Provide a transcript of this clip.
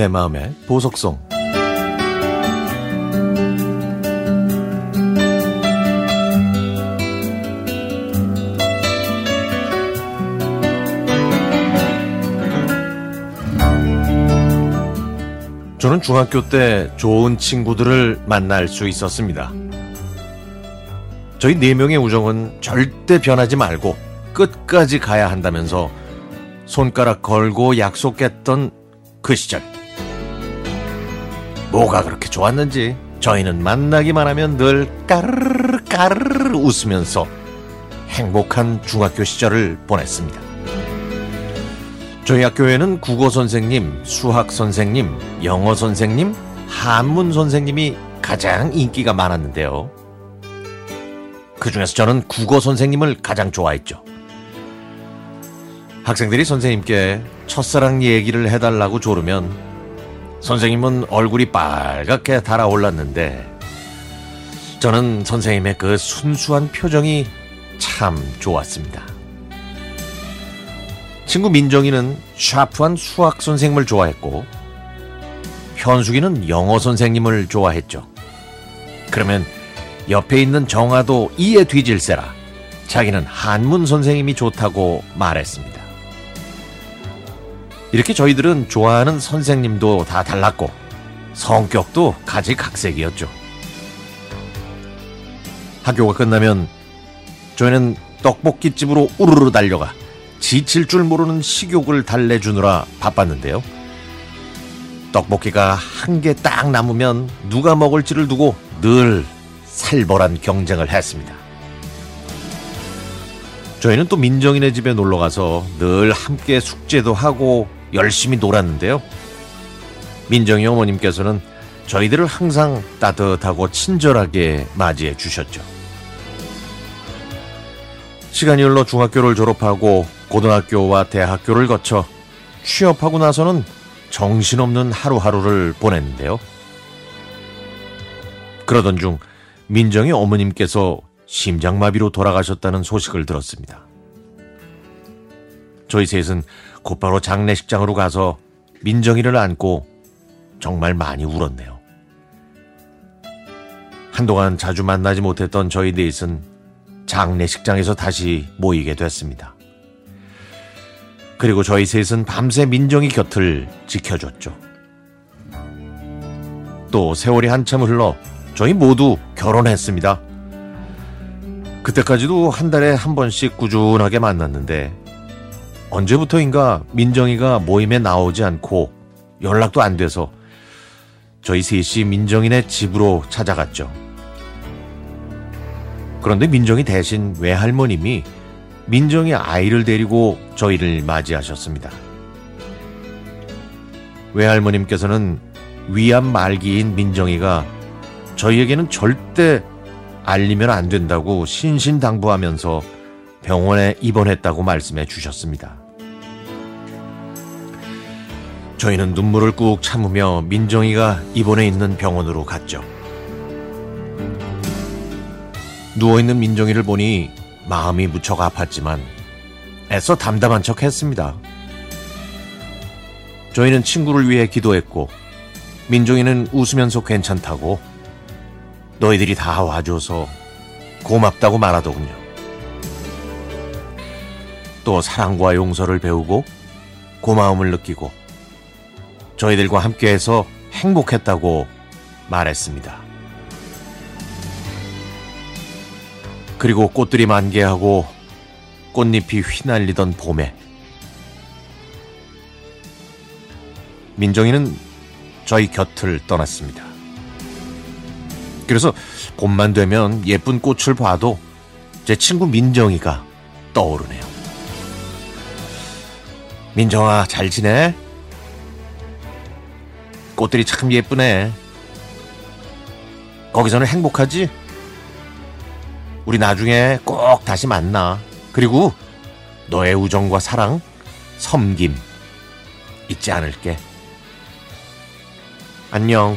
내 마음의 보석송 저는 중학교 때 좋은 친구들을 만날 수 있었습니다. 저희 네 명의 우정은 절대 변하지 말고 끝까지 가야 한다면서 손가락 걸고 약속했던 그 시절. 뭐가 그렇게 좋았는지 저희는 만나기만 하면 늘 까르르 까르르 웃으면서 행복한 중학교 시절을 보냈습니다. 저희 학교에는 국어 선생님, 수학 선생님, 영어 선생님, 한문 선생님이 가장 인기가 많았는데요. 그 중에서 저는 국어 선생님을 가장 좋아했죠. 학생들이 선생님께 첫사랑 얘기를 해달라고 조르면 선생님은 얼굴이 빨갛게 달아올랐는데 저는 선생님의 그 순수한 표정이 참 좋았습니다. 친구 민정이는 샤프한 수학 선생님을 좋아했고 현숙이는 영어 선생님을 좋아했죠. 그러면 옆에 있는 정아도 이에 뒤질세라. 자기는 한문 선생님이 좋다고 말했습니다. 이렇게 저희들은 좋아하는 선생님도 다 달랐고 성격도 가지각색이었죠. 학교가 끝나면 저희는 떡볶이집으로 우르르 달려가 지칠 줄 모르는 식욕을 달래주느라 바빴는데요. 떡볶이가 한 개 딱 남으면 누가 먹을지를 두고 늘 살벌한 경쟁을 했습니다. 저희는 또 민정이네 집에 놀러 가서 늘 함께 숙제도 하고 열심히 놀았는데요. 민정이 어머님께서는 저희들을 항상 따뜻하고 친절하게 맞이해 주셨죠. 시간이 흘러 중학교를 졸업하고 고등학교와 대학교를 거쳐 취업하고 나서는 정신없는 하루하루를 보냈는데요. 그러던 중 민정의 어머님께서 심장마비로 돌아가셨다는 소식을 들었습니다. 저희 셋은 곧바로 장례식장으로 가서 민정이를 안고 정말 많이 울었네요. 한동안 자주 만나지 못했던 저희 넷은 장례식장에서 다시 모이게 됐습니다. 그리고 저희 셋은 밤새 민정이 곁을 지켜줬죠. 또 세월이 한참 흘러 저희 모두 결혼했습니다. 그때까지도 한 달에 한 번씩 꾸준하게 만났는데 언제부터인가 민정이가 모임에 나오지 않고 연락도 안 돼서 저희 셋이 민정이네 집으로 찾아갔죠. 그런데 민정이 대신 외할머님이 민정이 아이를 데리고 저희를 맞이하셨습니다. 외할머님께서는 위암 말기인 민정이가 저희에게는 절대 알리면 안 된다고 신신당부하면서 병원에 입원했다고 말씀해 주셨습니다. 저희는 눈물을 꾹 참으며 민정이가 입원해 있는 병원으로 갔죠. 누워있는 민정이를 보니 마음이 무척 아팠지만 애써 담담한 척 했습니다. 저희는 친구를 위해 기도했고 민정이는 웃으면서 괜찮다고 너희들이 다 와줘서 고맙다고 말하더군요. 또 사랑과 용서를 배우고 고마움을 느끼고 저희들과 함께해서 행복했다고 말했습니다. 그리고 꽃들이 만개하고 꽃잎이 휘날리던 봄에 민정이는 저희 곁을 떠났습니다. 그래서 봄만 되면 예쁜 꽃을 봐도 제 친구 민정이가 떠오르네요. 민정아, 잘 지내? 꽃들이 참 예쁘네. 거기서는 행복하지? 우리 나중에 꼭 다시 만나. 그리고 너의 우정과 사랑, 섬김 잊지 않을게. 안녕.